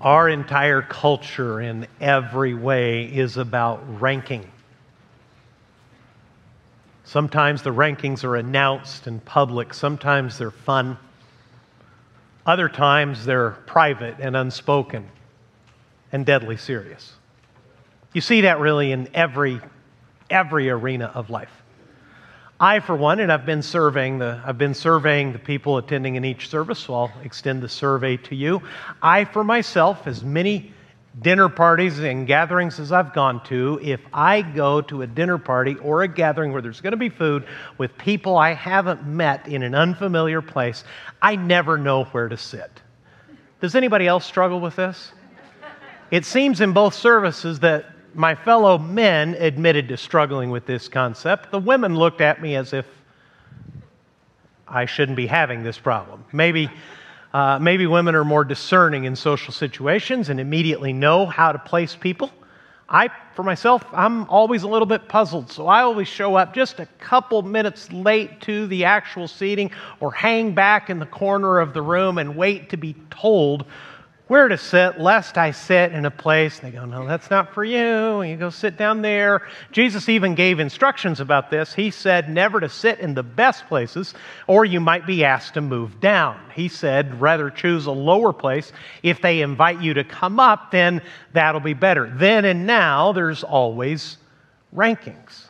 Our entire culture, in every way, is about ranking. Sometimes the rankings are announced in public, sometimes they're fun, other times they're private and unspoken and deadly serious. You see that really in every, every arena of life. I, for one, and I've been surveying the I've been surveying the people attending in each service, so I'll extend the survey to you. I, for myself, as many dinner parties and gatherings as I've gone to, if I go to a dinner party or a gathering where there's going to be food with people I haven't met in an unfamiliar place, I never know where to sit. Does anybody else struggle with this? It seems in both services that my fellow men admitted to struggling with this concept. The women looked at me as if I shouldn't be having this problem. Maybe, uh, maybe women are more discerning in social situations and immediately know how to place people. I, for myself, I'm always a little bit puzzled, so I always show up just a couple minutes late to the actual seating or hang back in the corner of the room and wait to be told where to sit, lest I sit in a place. And they go, No, that's not for you. And you go sit down there. Jesus even gave instructions about this. He said never to sit in the best places, or you might be asked to move down. He said rather choose a lower place. If they invite you to come up, then that'll be better. Then and now, there's always rankings.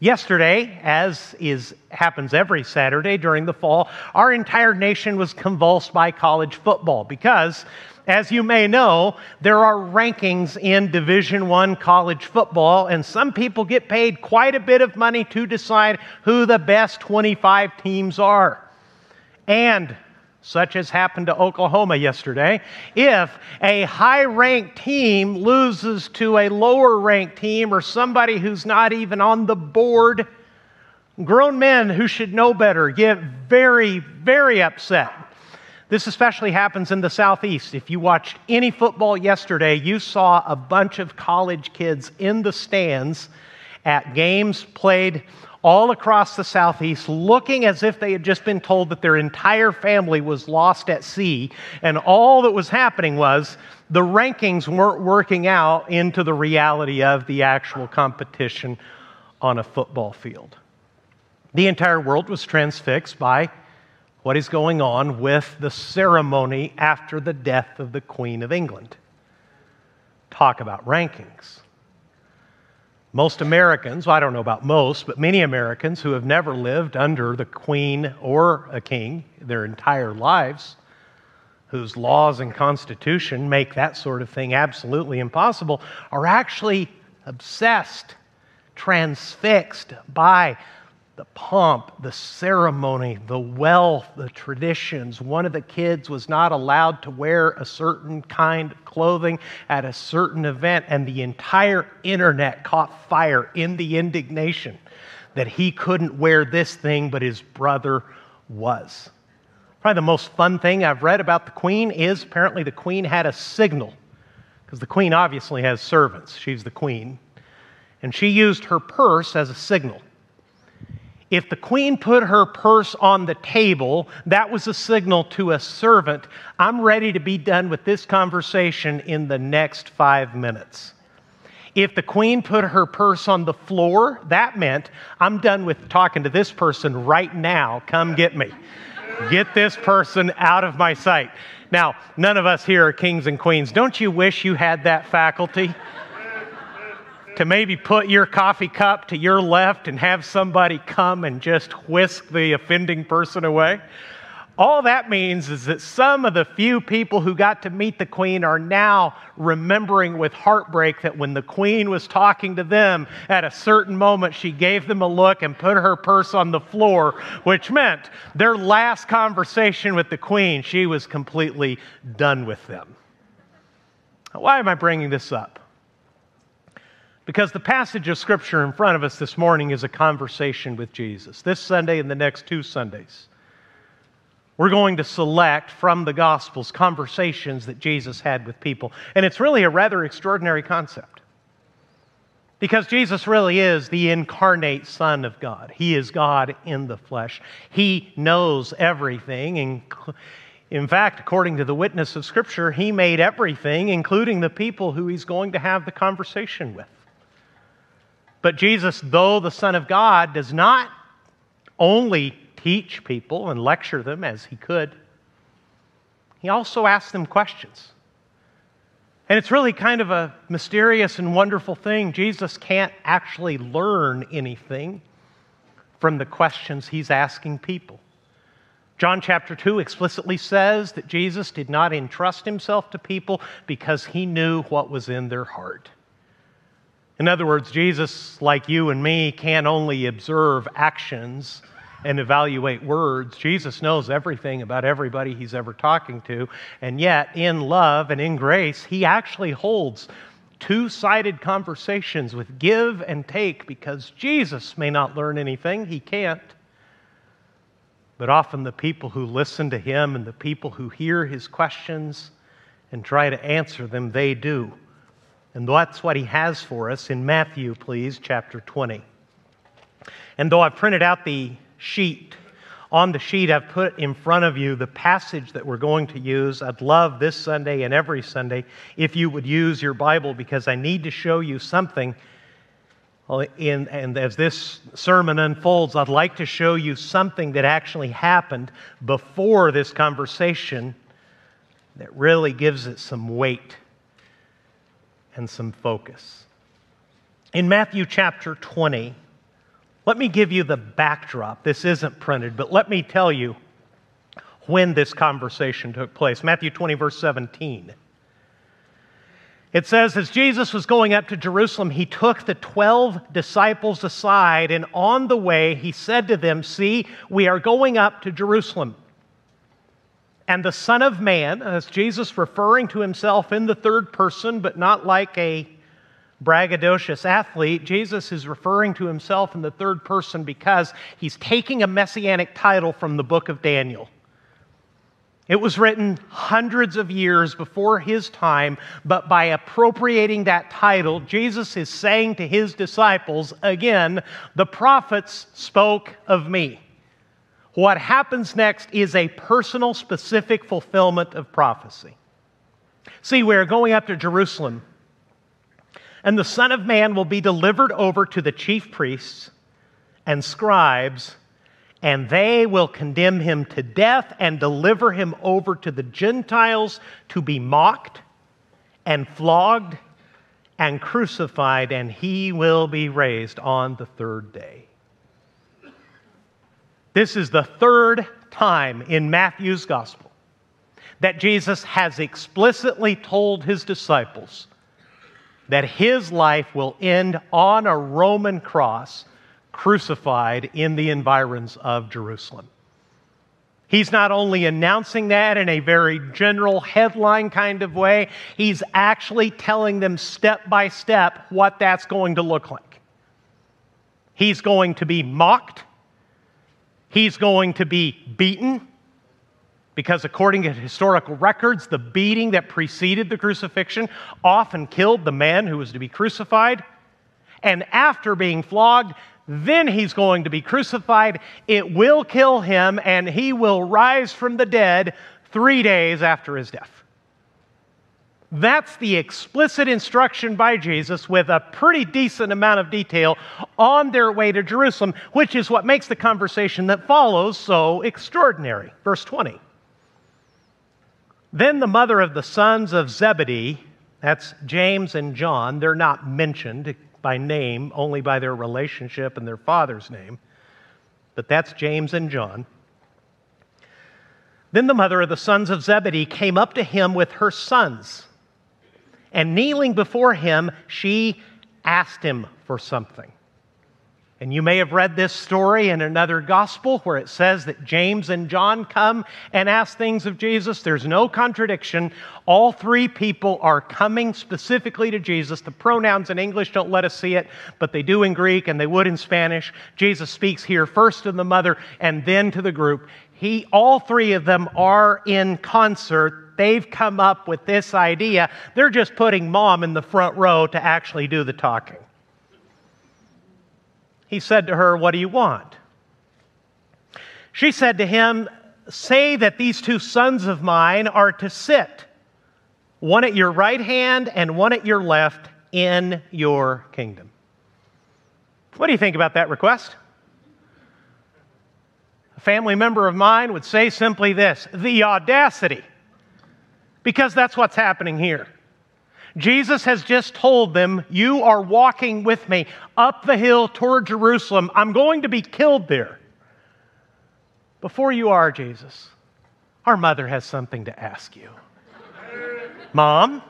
Yesterday, as is happens every Saturday during the fall, our entire nation was convulsed by college football because as you may know, there are rankings in Division 1 college football and some people get paid quite a bit of money to decide who the best 25 teams are. And such as happened to Oklahoma yesterday, if a high ranked team loses to a lower ranked team or somebody who's not even on the board, grown men who should know better get very, very upset this especially happens in the Southeast. If you watched any football yesterday, you saw a bunch of college kids in the stands at games played all across the Southeast, looking as if they had just been told that their entire family was lost at sea. And all that was happening was the rankings weren't working out into the reality of the actual competition on a football field. The entire world was transfixed by what is going on with the ceremony after the death of the Queen of England. Talk about rankings. Most Americans, well, I don't know about most, but many Americans who have never lived under the Queen or a king their entire lives, whose laws and constitution make that sort of thing absolutely impossible, are actually obsessed, transfixed by the pomp, the ceremony, the wealth, the traditions. One of the kids was not allowed to wear a certain kind of clothing at a certain event, and the entire internet caught fire in the indignation that he couldn't wear this thing, but his brother was. Probably the most fun thing I've read about the queen is apparently the queen had a signal, because the queen obviously has servants. She's the queen. And she used her purse as a signal. If the queen put her purse on the table, that was a signal to a servant I'm ready to be done with this conversation in the next five minutes. If the queen put her purse on the floor, that meant I'm done with talking to this person right now. Come get me. Get this person out of my sight. Now, none of us here are kings and queens. Don't you wish you had that faculty? To maybe put your coffee cup to your left and have somebody come and just whisk the offending person away. All that means is that some of the few people who got to meet the queen are now remembering with heartbreak that when the queen was talking to them at a certain moment, she gave them a look and put her purse on the floor, which meant their last conversation with the queen, she was completely done with them. Why am I bringing this up? Because the passage of Scripture in front of us this morning is a conversation with Jesus. This Sunday and the next two Sundays, we're going to select from the Gospels conversations that Jesus had with people. And it's really a rather extraordinary concept. Because Jesus really is the incarnate Son of God. He is God in the flesh. He knows everything, And In fact, according to the witness of Scripture, he made everything, including the people who he's going to have the conversation with. But Jesus, though the Son of God, does not only teach people and lecture them as he could, he also asks them questions. And it's really kind of a mysterious and wonderful thing. Jesus can't actually learn anything from the questions he's asking people. John chapter 2 explicitly says that Jesus did not entrust himself to people because he knew what was in their heart. In other words, Jesus, like you and me, can only observe actions and evaluate words. Jesus knows everything about everybody he's ever talking to, and yet, in love and in grace, he actually holds two sided conversations with give and take because Jesus may not learn anything, he can't. But often the people who listen to him and the people who hear his questions and try to answer them, they do. And that's what he has for us in Matthew, please, chapter 20. And though I've printed out the sheet. On the sheet, I've put in front of you the passage that we're going to use. I'd love this Sunday and every Sunday if you would use your Bible because I need to show you something. In, and as this sermon unfolds, I'd like to show you something that actually happened before this conversation that really gives it some weight and some focus. In Matthew chapter 20, let me give you the backdrop. This isn't printed, but let me tell you when this conversation took place. Matthew 20, verse 17. It says, As Jesus was going up to Jerusalem, he took the 12 disciples aside, and on the way he said to them, See, we are going up to Jerusalem. And the Son of Man, uh, as Jesus referring to himself in the third person, but not like a braggadocious athlete, Jesus is referring to himself in the third person because he's taking a messianic title from the book of Daniel. It was written hundreds of years before his time, but by appropriating that title, Jesus is saying to his disciples again, the prophets spoke of me. What happens next is a personal, specific fulfillment of prophecy. See, we're going up to Jerusalem and the Son of Man will be delivered over to the chief priests and scribes, and they will condemn him to death and deliver him over to the Gentiles to be mocked and flogged and crucified, and he will be raised on the third day. This is the third time in Matthew's gospel that Jesus has explicitly told his disciples that his life will end on a Roman cross, crucified in the environs of Jerusalem. He's not only announcing that in a very general headline kind of way, he's actually telling them step by step what that's going to look like. He's going to be mocked, he's going to be beaten, because according to historical records, the beating that preceded the crucifixion often killed the man who was to be crucified. And after being flogged, then he's going to be crucified. It will kill him, and he will rise from the dead three days after his death. That's the explicit instruction by Jesus with a pretty decent amount of detail on their way to Jerusalem, which is what makes the conversation that follows so extraordinary. Verse 20. Then the mother of the sons of Zebedee, that's James and John, they're not mentioned by name, only by their relationship and their father's name, but that's James and John. Then the mother of the sons of Zebedee came up to him with her sons, and kneeling before him, she asked him for something. And you may have read this story in another gospel where it says that James and John come and ask things of Jesus. There's no contradiction. All three people are coming specifically to Jesus. The pronouns in English don't let us see it, but they do in Greek and they would in Spanish. Jesus speaks here first to the mother and then to the group. He, all three of them are in concert. They've come up with this idea. They're just putting mom in the front row to actually do the talking. He said to her, What do you want? She said to him, say that these two sons of mine are to sit, one at your right hand and one at your left, in your kingdom. What do you think about that request? A family member of mine would say simply this the audacity, because that's what's happening here. Jesus has just told them, You are walking with me up the hill toward Jerusalem. I'm going to be killed there. Before you are, Jesus, our mother has something to ask you. Mom,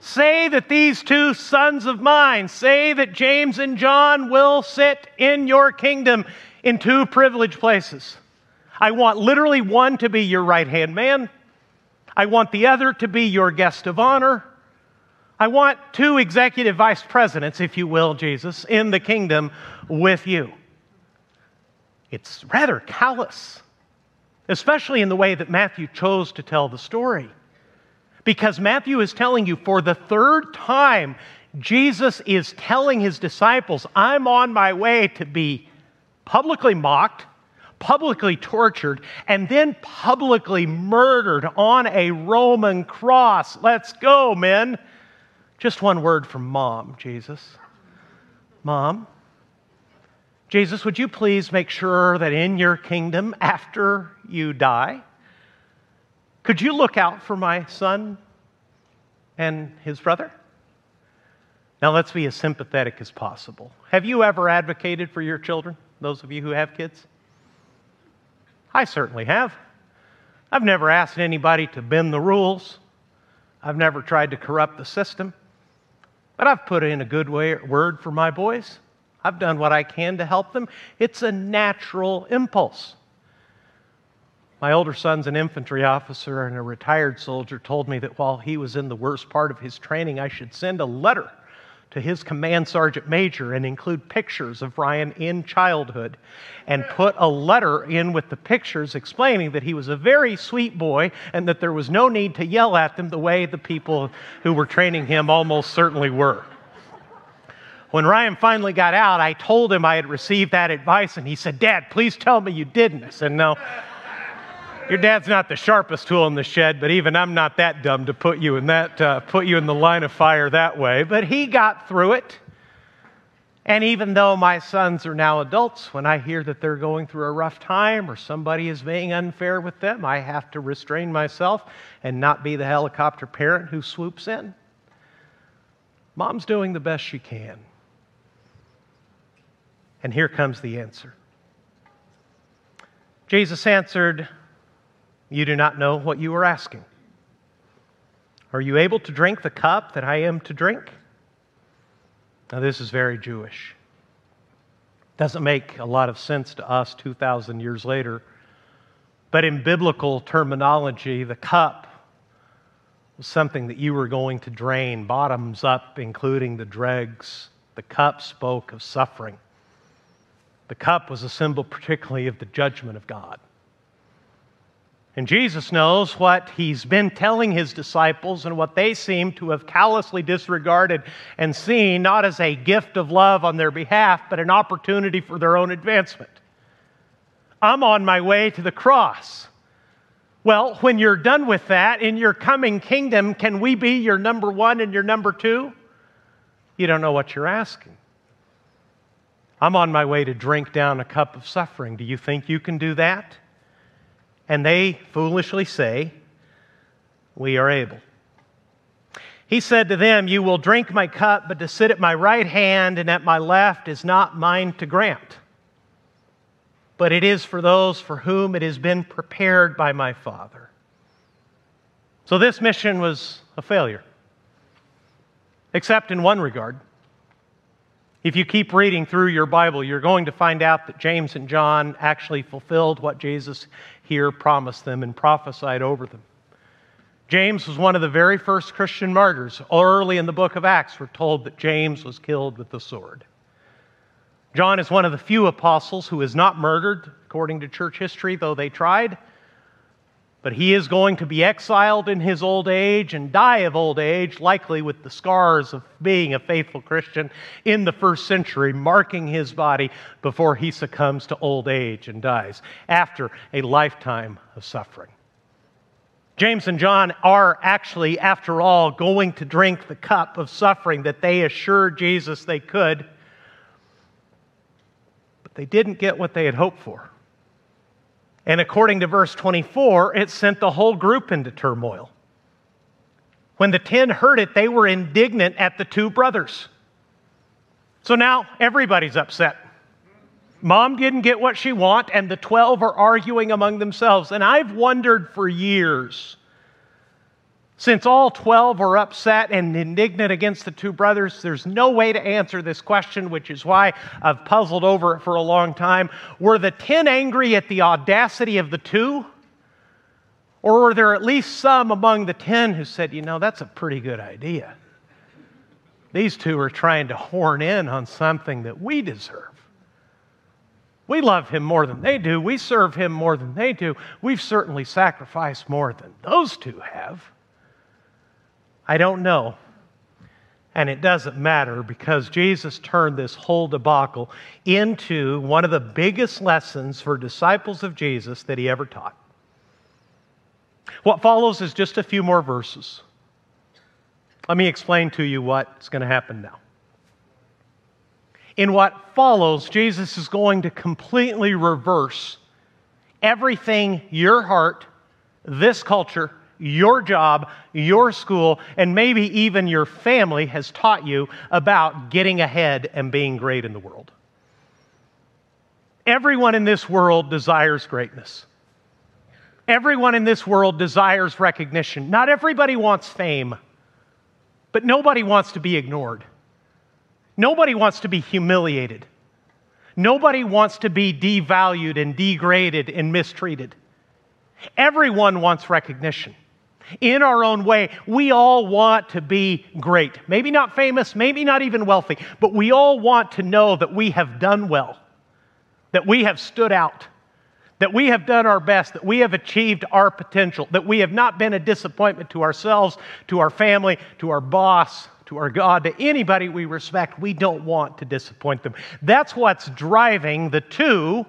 say that these two sons of mine, say that James and John will sit in your kingdom in two privileged places. I want literally one to be your right hand man. I want the other to be your guest of honor. I want two executive vice presidents, if you will, Jesus, in the kingdom with you. It's rather callous, especially in the way that Matthew chose to tell the story. Because Matthew is telling you for the third time, Jesus is telling his disciples, I'm on my way to be publicly mocked, publicly tortured, and then publicly murdered on a Roman cross. Let's go, men. Just one word from mom, Jesus. Mom, Jesus, would you please make sure that in your kingdom, after you die, could you look out for my son and his brother? Now, let's be as sympathetic as possible. Have you ever advocated for your children, those of you who have kids? I certainly have. I've never asked anybody to bend the rules. I've never tried to corrupt the system. But I've put in a good way, word for my boys. I've done what I can to help them. It's a natural impulse. My older son's an infantry officer and a retired soldier told me that while he was in the worst part of his training, I should send a letter to his command sergeant major and include pictures of Ryan in childhood and put a letter in with the pictures explaining that he was a very sweet boy and that there was no need to yell at them the way the people who were training him almost certainly were. When Ryan finally got out, I told him I had received that advice, and he said, Dad, please tell me you didn't. I said, No. Your dad's not the sharpest tool in the shed, but even I'm not that dumb to put you in that, uh, put you in the line of fire that way. But he got through it. And even though my sons are now adults, when I hear that they're going through a rough time or somebody is being unfair with them, I have to restrain myself and not be the helicopter parent who swoops in. Mom's doing the best she can. And here comes the answer. Jesus answered, You do not know what you are asking. Are you able to drink the cup that I am to drink? Now, this is very Jewish. Doesn't make a lot of sense to us 2,000 years later. But in biblical terminology, the cup was something that you were going to drain, bottoms up, including the dregs. The cup spoke of suffering. The cup was a symbol, particularly, of the judgment of God. And Jesus knows what he's been telling his disciples and what they seem to have callously disregarded and seen not as a gift of love on their behalf, but an opportunity for their own advancement. I'm on my way to the cross. Well, when you're done with that, in your coming kingdom, can we be your number one and your number two? You don't know what you're asking. I'm on my way to drink down a cup of suffering. Do you think you can do that? And they foolishly say, We are able. He said to them, You will drink my cup, but to sit at my right hand and at my left is not mine to grant, but it is for those for whom it has been prepared by my Father. So this mission was a failure, except in one regard. If you keep reading through your Bible, you're going to find out that James and John actually fulfilled what Jesus here promised them and prophesied over them. James was one of the very first Christian martyrs. Early in the book of Acts, we're told that James was killed with the sword. John is one of the few apostles who is not murdered, according to church history, though they tried. But he is going to be exiled in his old age and die of old age, likely with the scars of being a faithful Christian in the first century, marking his body before he succumbs to old age and dies after a lifetime of suffering. James and John are actually, after all, going to drink the cup of suffering that they assured Jesus they could, but they didn't get what they had hoped for. And according to verse 24, it sent the whole group into turmoil. When the ten heard it, they were indignant at the two brothers. So now everybody's upset. Mom didn't get what she want, and the 12 are arguing among themselves. And I've wondered for years since all 12 are upset and indignant against the two brothers, there's no way to answer this question, which is why I've puzzled over it for a long time. Were the 10 angry at the audacity of the two? Or were there at least some among the 10 who said, you know, that's a pretty good idea? These two are trying to horn in on something that we deserve. We love him more than they do. We serve him more than they do. We've certainly sacrificed more than those two have. I don't know. And it doesn't matter because Jesus turned this whole debacle into one of the biggest lessons for disciples of Jesus that he ever taught. What follows is just a few more verses. Let me explain to you what's going to happen now. In what follows, Jesus is going to completely reverse everything your heart, this culture, your job, your school, and maybe even your family has taught you about getting ahead and being great in the world. Everyone in this world desires greatness. Everyone in this world desires recognition. Not everybody wants fame, but nobody wants to be ignored. Nobody wants to be humiliated. Nobody wants to be devalued and degraded and mistreated. Everyone wants recognition in our own way. We all want to be great. Maybe not famous, maybe not even wealthy, but we all want to know that we have done well, that we have stood out, that we have done our best, that we have achieved our potential, that we have not been a disappointment to ourselves, to our family, to our boss, to our God, to anybody we respect. We don't want to disappoint them. That's what's driving the two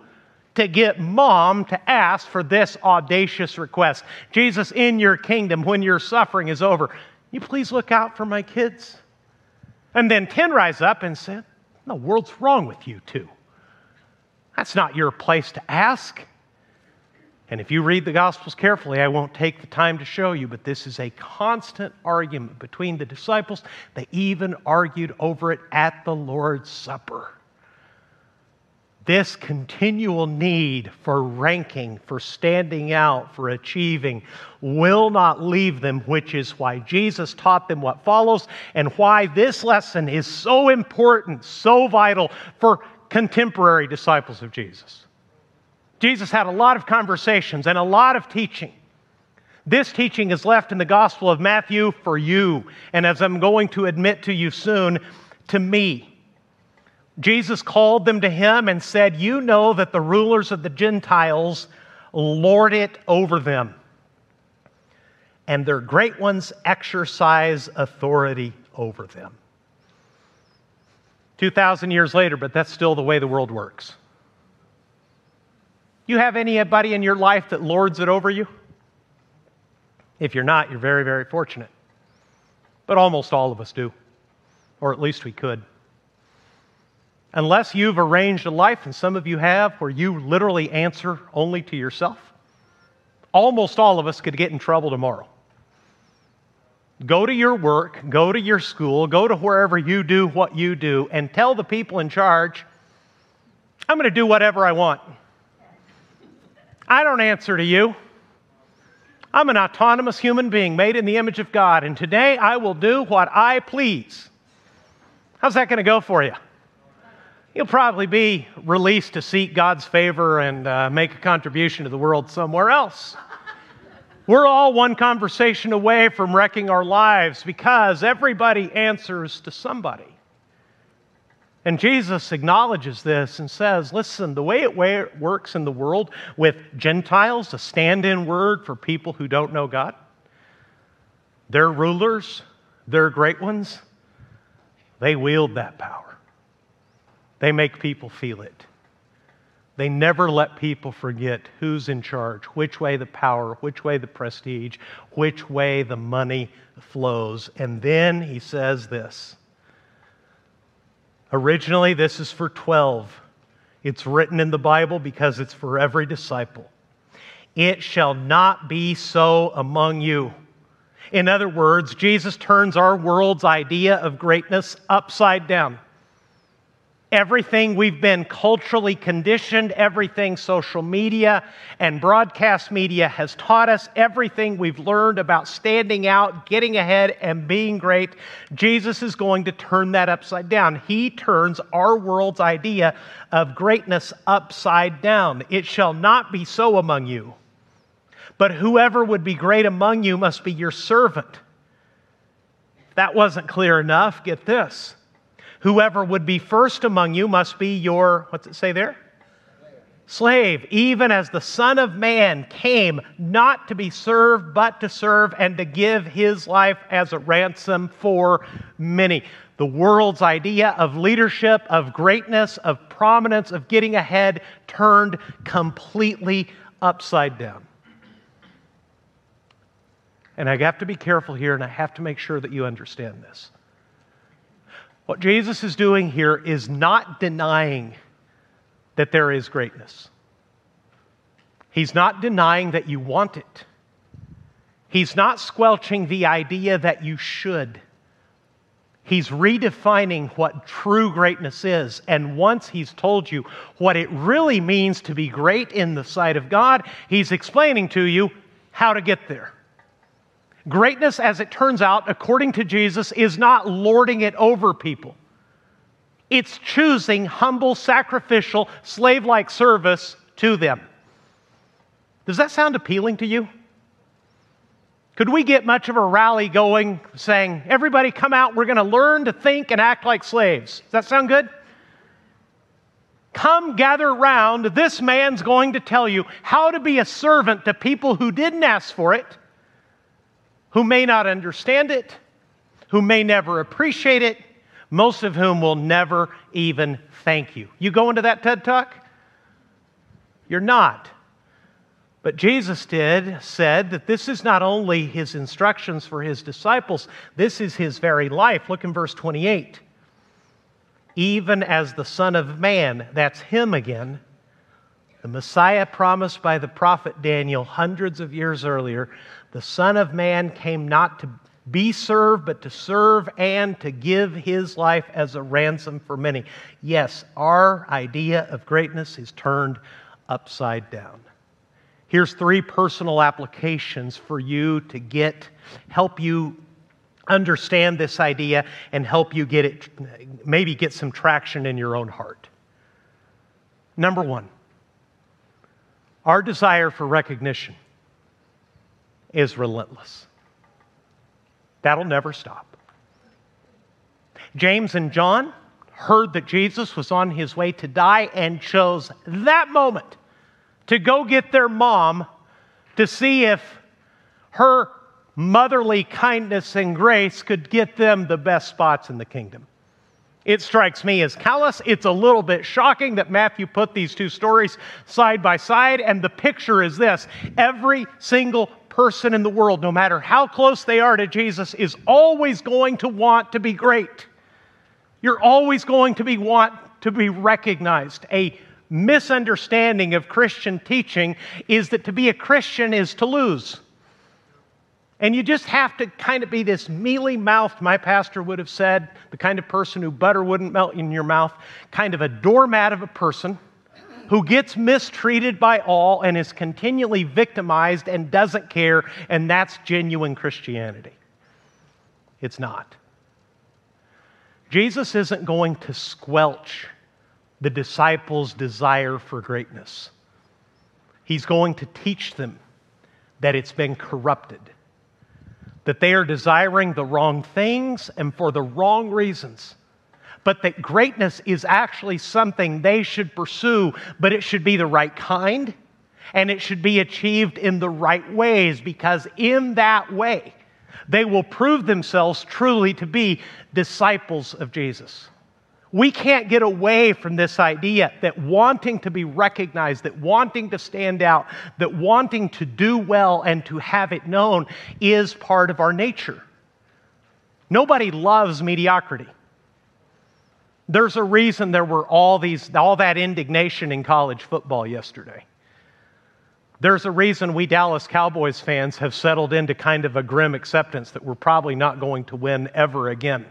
to get mom to ask for this audacious request Jesus, in your kingdom, when your suffering is over, you please look out for my kids? And then 10 rise up and said, the world's wrong with you two? That's not your place to ask. And if you read the Gospels carefully, I won't take the time to show you, but this is a constant argument between the disciples. They even argued over it at the Lord's Supper this continual need for ranking, for standing out, for achieving, will not leave them, which is why Jesus taught them what follows and why this lesson is so important, so vital for contemporary disciples of Jesus. Jesus had a lot of conversations and a lot of teaching. This teaching is left in the Gospel of Matthew for you, and as I'm going to admit to you soon, to me. Jesus called them to him and said, You know that the rulers of the Gentiles lord it over them, and their great ones exercise authority over them. 2,000 years later, but that's still the way the world works. You have anybody in your life that lords it over you? If you're not, you're very, very fortunate. But almost all of us do, or at least we could. Unless you've arranged a life, and some of you have, where you literally answer only to yourself, almost all of us could get in trouble tomorrow. Go to your work, go to your school, go to wherever you do what you do, and tell the people in charge, I'm going to do whatever I want. I don't answer to you. I'm an autonomous human being made in the image of God, and today I will do what I please. How's that going to go for you? You'll probably be released to seek God's favor and uh, make a contribution to the world somewhere else. We're all one conversation away from wrecking our lives because everybody answers to somebody. And Jesus acknowledges this and says, listen, the way it works in the world with Gentiles, a stand in word for people who don't know God, their rulers, their great ones, they wield that power. They make people feel it. They never let people forget who's in charge, which way the power, which way the prestige, which way the money flows. And then he says this Originally, this is for 12. It's written in the Bible because it's for every disciple. It shall not be so among you. In other words, Jesus turns our world's idea of greatness upside down. Everything we've been culturally conditioned, everything social media and broadcast media has taught us, everything we've learned about standing out, getting ahead, and being great, Jesus is going to turn that upside down. He turns our world's idea of greatness upside down. It shall not be so among you, but whoever would be great among you must be your servant. If that wasn't clear enough, get this. Whoever would be first among you must be your, what's it say there? Slave, even as the Son of Man came not to be served, but to serve and to give his life as a ransom for many. The world's idea of leadership, of greatness, of prominence, of getting ahead turned completely upside down. And I have to be careful here, and I have to make sure that you understand this. What Jesus is doing here is not denying that there is greatness. He's not denying that you want it. He's not squelching the idea that you should. He's redefining what true greatness is. And once he's told you what it really means to be great in the sight of God, he's explaining to you how to get there. Greatness, as it turns out, according to Jesus, is not lording it over people. It's choosing humble, sacrificial, slave like service to them. Does that sound appealing to you? Could we get much of a rally going saying, everybody come out, we're going to learn to think and act like slaves? Does that sound good? Come gather round. This man's going to tell you how to be a servant to people who didn't ask for it who may not understand it, who may never appreciate it, most of whom will never even thank you. You go into that TED Talk? You're not. But Jesus did, said that this is not only his instructions for his disciples, this is his very life. Look in verse 28. Even as the Son of Man, that's him again, the Messiah promised by the prophet Daniel hundreds of years earlier, the Son of Man came not to be served, but to serve and to give his life as a ransom for many. Yes, our idea of greatness is turned upside down. Here's three personal applications for you to get, help you understand this idea and help you get it, maybe get some traction in your own heart. Number one, our desire for recognition is relentless. That'll never stop. James and John heard that Jesus was on his way to die and chose that moment to go get their mom to see if her motherly kindness and grace could get them the best spots in the kingdom. It strikes me as callous. It's a little bit shocking that Matthew put these two stories side by side, and the picture is this every single person in the world, no matter how close they are to Jesus, is always going to want to be great. You're always going to be want to be recognized. A misunderstanding of Christian teaching is that to be a Christian is to lose. And you just have to kind of be this mealy mouthed, my pastor would have said, the kind of person who butter wouldn't melt in your mouth, kind of a doormat of a person who gets mistreated by all and is continually victimized and doesn't care, and that's genuine Christianity. It's not. Jesus isn't going to squelch the disciples' desire for greatness. He's going to teach them that it's been corrupted, that they are desiring the wrong things and for the wrong reasons. But that greatness is actually something they should pursue, but it should be the right kind and it should be achieved in the right ways because in that way they will prove themselves truly to be disciples of Jesus. We can't get away from this idea that wanting to be recognized, that wanting to stand out, that wanting to do well and to have it known is part of our nature. Nobody loves mediocrity. There's a reason there were all these all that indignation in college football yesterday. There's a reason we Dallas Cowboys fans have settled into kind of a grim acceptance that we're probably not going to win ever again.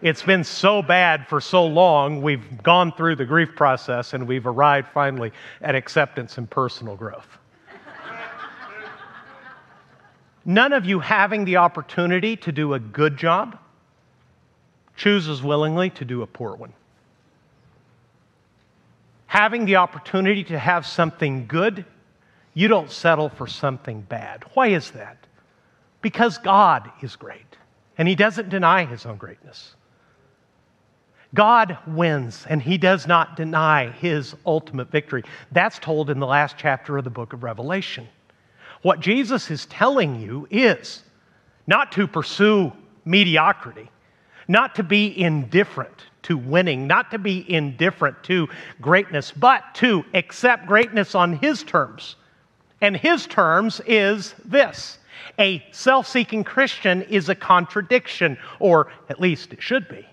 It's been so bad for so long, we've gone through the grief process and we've arrived finally at acceptance and personal growth. None of you having the opportunity to do a good job chooses willingly to do a poor one. Having the opportunity to have something good you don't settle for something bad. Why is that? Because God is great, and He doesn't deny His own greatness. God wins, and He does not deny His ultimate victory. That's told in the last chapter of the book of Revelation. What Jesus is telling you is not to pursue mediocrity, not to be indifferent to winning, not to be indifferent to greatness, but to accept greatness on His terms and his terms is this a self seeking Christian is a contradiction, or at least it should be.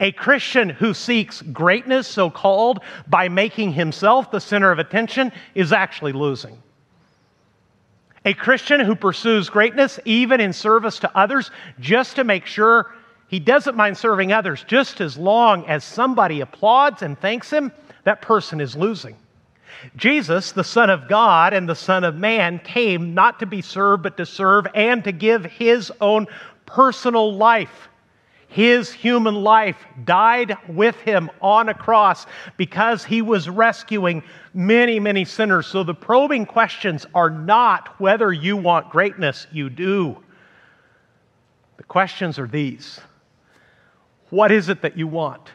A Christian who seeks greatness, so called, by making himself the center of attention, is actually losing. A Christian who pursues greatness, even in service to others, just to make sure he doesn't mind serving others, just as long as somebody applauds and thanks him, that person is losing. Jesus, the Son of God and the Son of Man, came not to be served, but to serve and to give his own personal life. His human life died with him on a cross because he was rescuing many, many sinners. So the probing questions are not whether you want greatness, you do. The questions are these What is it that you want?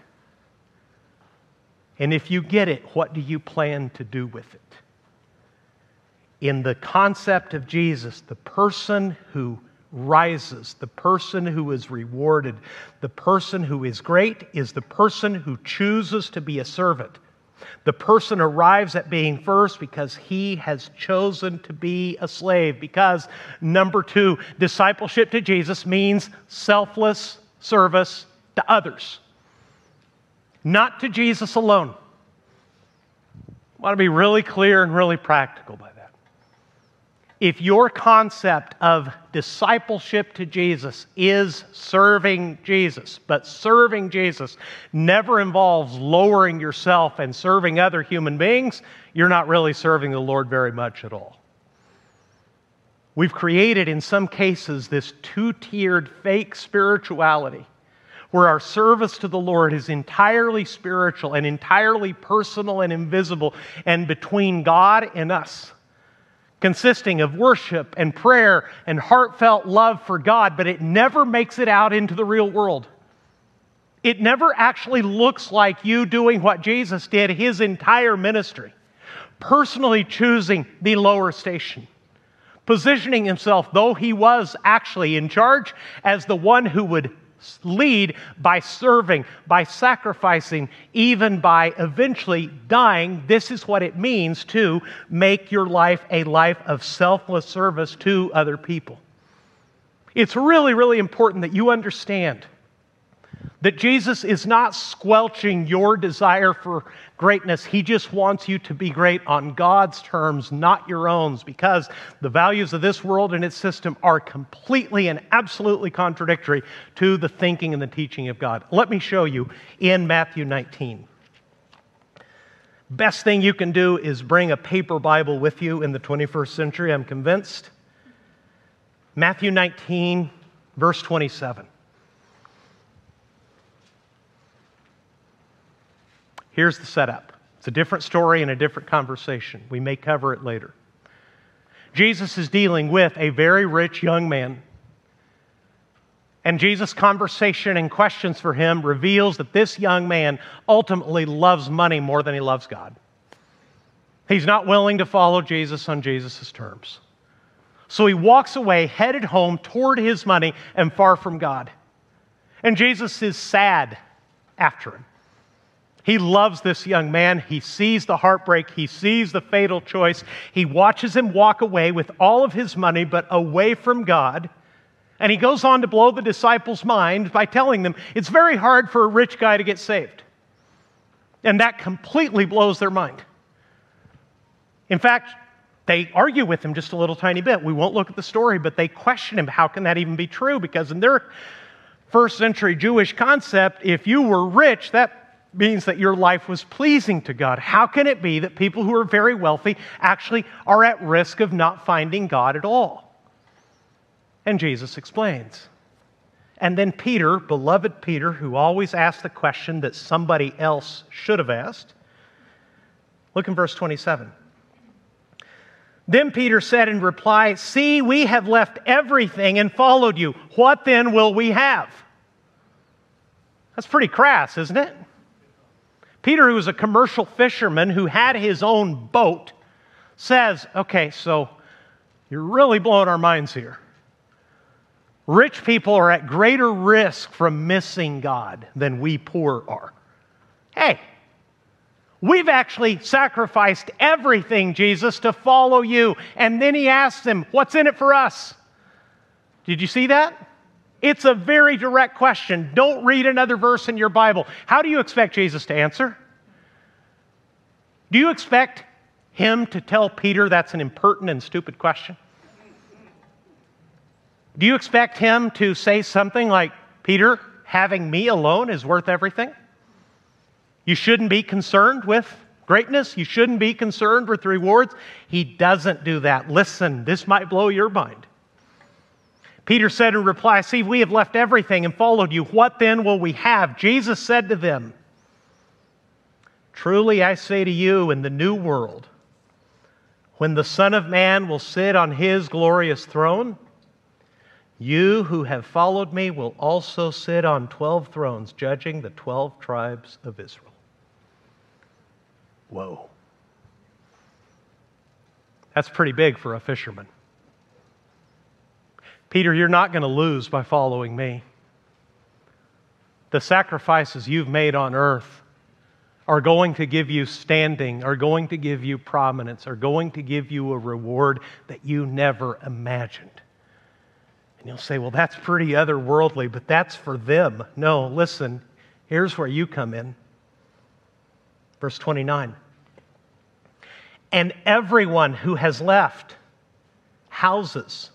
And if you get it, what do you plan to do with it? In the concept of Jesus, the person who rises, the person who is rewarded, the person who is great is the person who chooses to be a servant. The person arrives at being first because he has chosen to be a slave. Because, number two, discipleship to Jesus means selfless service to others not to Jesus alone. I want to be really clear and really practical by that. If your concept of discipleship to Jesus is serving Jesus, but serving Jesus never involves lowering yourself and serving other human beings, you're not really serving the Lord very much at all. We've created, in some cases, this two tiered fake spirituality where our service to the Lord is entirely spiritual and entirely personal and invisible and between God and us, consisting of worship and prayer and heartfelt love for God, but it never makes it out into the real world. It never actually looks like you doing what Jesus did his entire ministry, personally choosing the lower station positioning himself, though he was actually in charge, as the one who would lead by serving, by sacrificing, even by eventually dying. This is what it means to make your life a life of selfless service to other people. It's really, really important that you understand that Jesus is not squelching your desire for greatness. He just wants you to be great on God's terms, not your own, because the values of this world and its system are completely and absolutely contradictory to the thinking and the teaching of God. Let me show you in Matthew 19. Best thing you can do is bring a paper Bible with you in the 21st century, I'm convinced. Matthew 19, verse 27. Here's the setup it's a different story and a different conversation. We may cover it later. Jesus is dealing with a very rich young man. And Jesus' conversation and questions for him reveals that this young man ultimately loves money more than he loves God. He's not willing to follow Jesus on Jesus' terms. So he walks away, headed home toward his money and far from God. And Jesus is sad after him. He loves this young man. He sees the heartbreak. He sees the fatal choice. He watches him walk away with all of his money, but away from God. And he goes on to blow the disciples' mind by telling them it's very hard for a rich guy to get saved. And that completely blows their mind. In fact, they argue with him just a little tiny bit. We won't look at the story, but they question him. How can that even be true? Because in their first century Jewish concept, if you were rich, that means that your life was pleasing to God. How can it be that people who are very wealthy actually are at risk of not finding God at all? And Jesus explains. And then Peter, beloved Peter, who always asked the question that somebody else should have asked, look in verse 27. Then Peter said in reply, See, we have left everything and followed you. What then will we have? That's pretty crass, isn't it? Peter, who was a commercial fisherman who had his own boat, says, Okay, so you're really blowing our minds here. Rich people are at greater risk from missing God than we poor are. Hey, we've actually sacrificed everything, Jesus, to follow you. And then he asks them, What's in it for us? Did you see that? It's a very direct question. Don't read another verse in your Bible. How do you expect Jesus to answer? Do you expect him to tell Peter that's an impertinent and stupid question? Do you expect him to say something like, Peter, having me alone is worth everything? You shouldn't be concerned with greatness. You shouldn't be concerned with rewards. He doesn't do that. Listen, this might blow your mind. Peter said in reply, See, we have left everything and followed you. What then will we have? Jesus said to them, Truly I say to you, in the new world, when the Son of Man will sit on his glorious throne, you who have followed me will also sit on 12 thrones, judging the 12 tribes of Israel. Whoa. That's pretty big for a fisherman. Peter, you're not going to lose by following me. The sacrifices you've made on earth are going to give you standing, are going to give you prominence, are going to give you a reward that you never imagined. And you'll say, well, that's pretty otherworldly, but that's for them. No, listen, here's where you come in. Verse 29. And everyone who has left houses,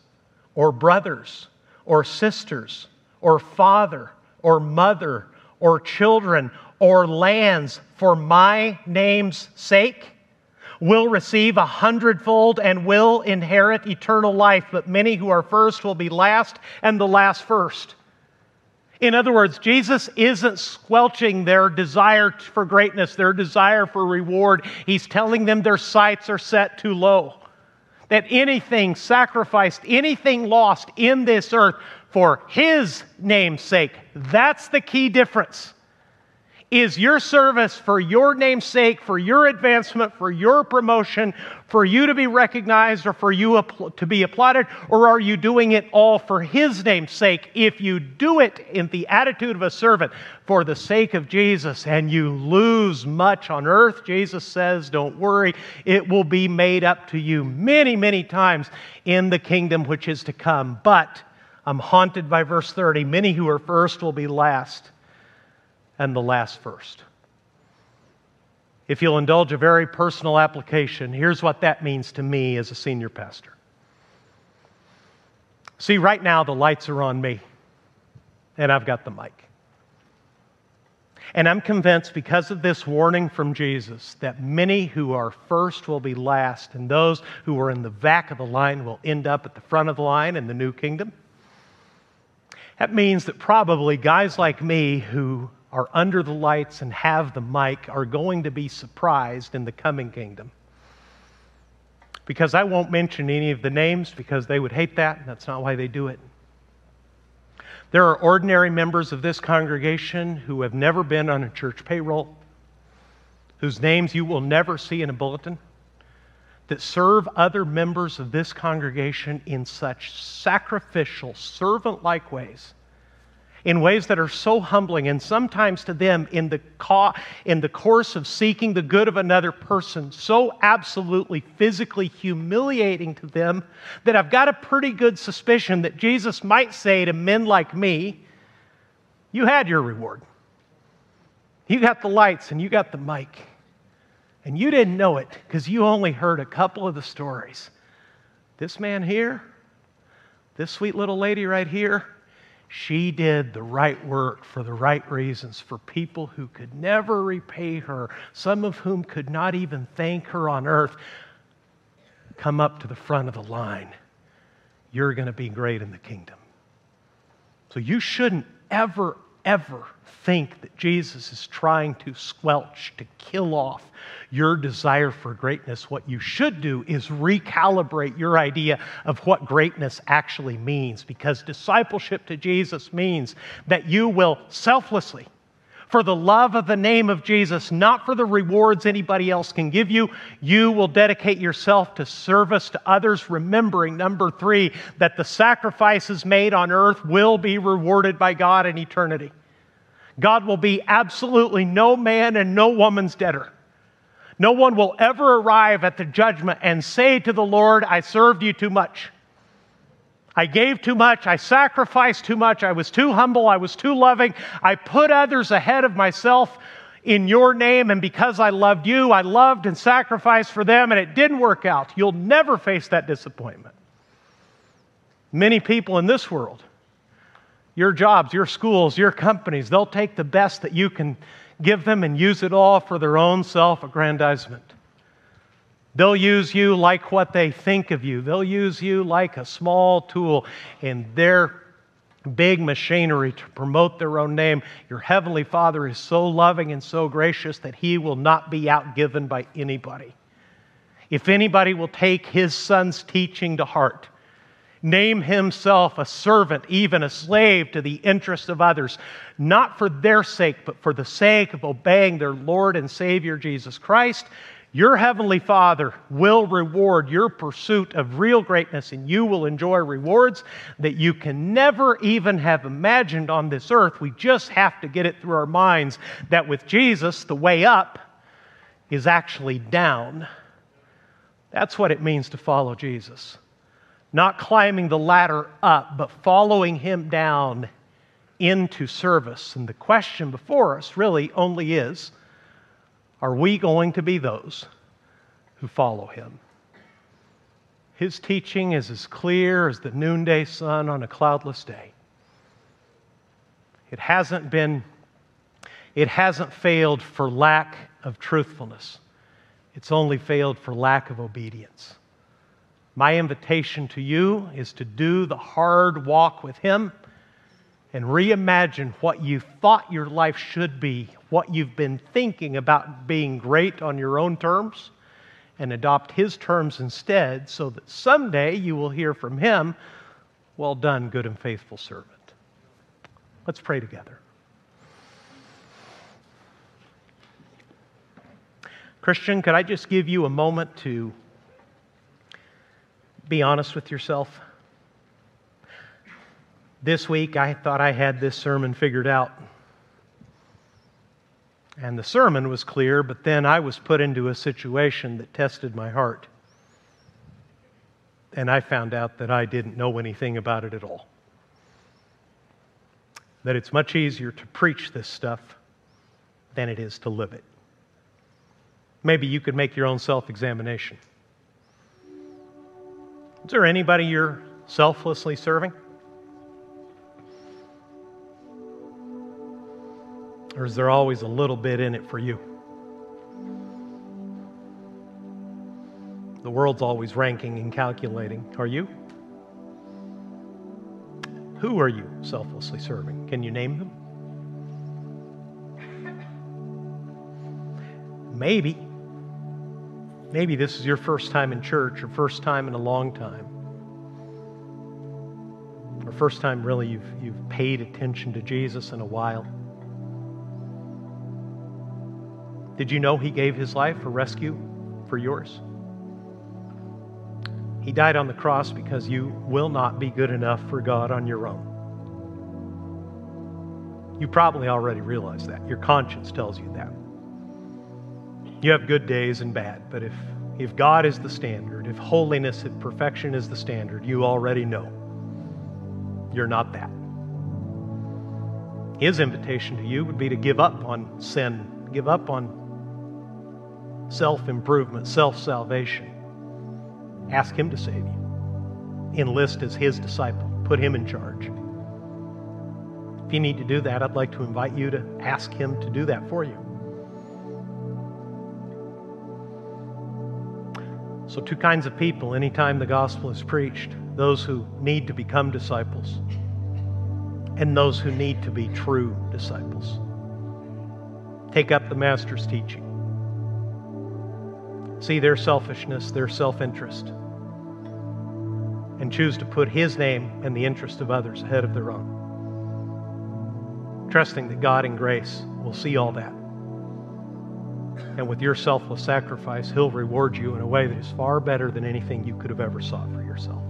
or brothers, or sisters, or father, or mother, or children, or lands for my name's sake will receive a hundredfold and will inherit eternal life, but many who are first will be last, and the last first. In other words, Jesus isn't squelching their desire for greatness, their desire for reward. He's telling them their sights are set too low. That anything sacrificed, anything lost in this earth for His name's sake, that's the key difference is your service for your name's sake, for your advancement, for your promotion, for you to be recognized or for you to be applauded, or are you doing it all for His name's sake? If you do it in the attitude of a servant for the sake of Jesus and you lose much on earth, Jesus says, don't worry, it will be made up to you many, many times in the kingdom which is to come. But I'm haunted by verse 30 many who are first will be last and the last first. If you'll indulge a very personal application, here's what that means to me as a senior pastor. See, right now the lights are on me, and I've got the mic. And I'm convinced because of this warning from Jesus that many who are first will be last, and those who are in the back of the line will end up at the front of the line in the new kingdom. That means that probably guys like me who are under the lights and have the mic are going to be surprised in the coming kingdom. Because I won't mention any of the names because they would hate that, and that's not why they do it. There are ordinary members of this congregation who have never been on a church payroll, whose names you will never see in a bulletin, that serve other members of this congregation in such sacrificial, servant like ways in ways that are so humbling and sometimes to them in the, co- in the course of seeking the good of another person so absolutely physically humiliating to them that I've got a pretty good suspicion that Jesus might say to men like me, You had your reward. You got the lights and you got the mic. And you didn't know it because you only heard a couple of the stories. This man here, this sweet little lady right here, she did the right work for the right reasons for people who could never repay her, some of whom could not even thank her on earth. Come up to the front of the line. You're going to be great in the kingdom. So you shouldn't ever, ever think that Jesus is trying to squelch, to kill off your desire for greatness. What you should do is recalibrate your idea of what greatness actually means, because discipleship to Jesus means that you will selflessly, for the love of the name of Jesus, not for the rewards anybody else can give you. You will dedicate yourself to service to others, remembering, number three, that the sacrifices made on earth will be rewarded by God in eternity. God will be absolutely no man and no woman's debtor. No one will ever arrive at the judgment and say to the Lord, I served you too much. I gave too much. I sacrificed too much. I was too humble. I was too loving. I put others ahead of myself in your name. And because I loved you, I loved and sacrificed for them, and it didn't work out. You'll never face that disappointment. Many people in this world your jobs, your schools, your companies, they'll take the best that you can give them and use it all for their own self aggrandizement. They'll use you like what they think of you. They'll use you like a small tool in their big machinery to promote their own name. Your Heavenly Father is so loving and so gracious that He will not be outgiven by anybody. If anybody will take His Son's teaching to heart, name himself a servant, even a slave to the interests of others, not for their sake, but for the sake of obeying their Lord and Savior Jesus Christ, your Heavenly Father will reward your pursuit of real greatness, and you will enjoy rewards that you can never even have imagined on this earth. We just have to get it through our minds that with Jesus, the way up is actually down. That's what it means to follow Jesus not climbing the ladder up, but following him down into service. And the question before us really only is are we going to be those who follow him? His teaching is as clear as the noonday sun on a cloudless day. It hasn't been, it hasn't failed for lack of truthfulness. It's only failed for lack of obedience. My invitation to you is to do the hard walk with Him and reimagine what you thought your life should be, what you've been thinking about being great on your own terms, and adopt His terms instead so that someday you will hear from Him, Well done, good and faithful servant. Let's pray together. Christian, could I just give you a moment to be honest with yourself? This week, I thought I had this sermon figured out. And the sermon was clear, but then I was put into a situation that tested my heart. And I found out that I didn't know anything about it at all. That it's much easier to preach this stuff than it is to live it. Maybe you could make your own self examination. Is there anybody you're selflessly serving? Or is there always a little bit in it for you? The world's always ranking and calculating. Are you? Who are you selflessly serving? Can you name them? Maybe Maybe this is your first time in church or first time in a long time. Or first time really you've, you've paid attention to Jesus in a while? Did you know He gave His life for rescue for yours? He died on the cross because you will not be good enough for God on your own. You probably already realize that. Your conscience tells you that. You have good days and bad, but if, if God is the standard, if holiness and perfection is the standard, you already know you're not that. His invitation to you would be to give up on sin, give up on self improvement, self salvation. Ask Him to save you. Enlist as His disciple, put Him in charge. If you need to do that, I'd like to invite you to ask Him to do that for you. So, two kinds of people anytime the gospel is preached those who need to become disciples, and those who need to be true disciples. Take up the Master's teaching. See their selfishness, their self interest, and choose to put His name and the interest of others ahead of their own. Trusting that God in grace will see all that and with your selfless sacrifice, He'll reward you in a way that is far better than anything you could have ever sought for yourself.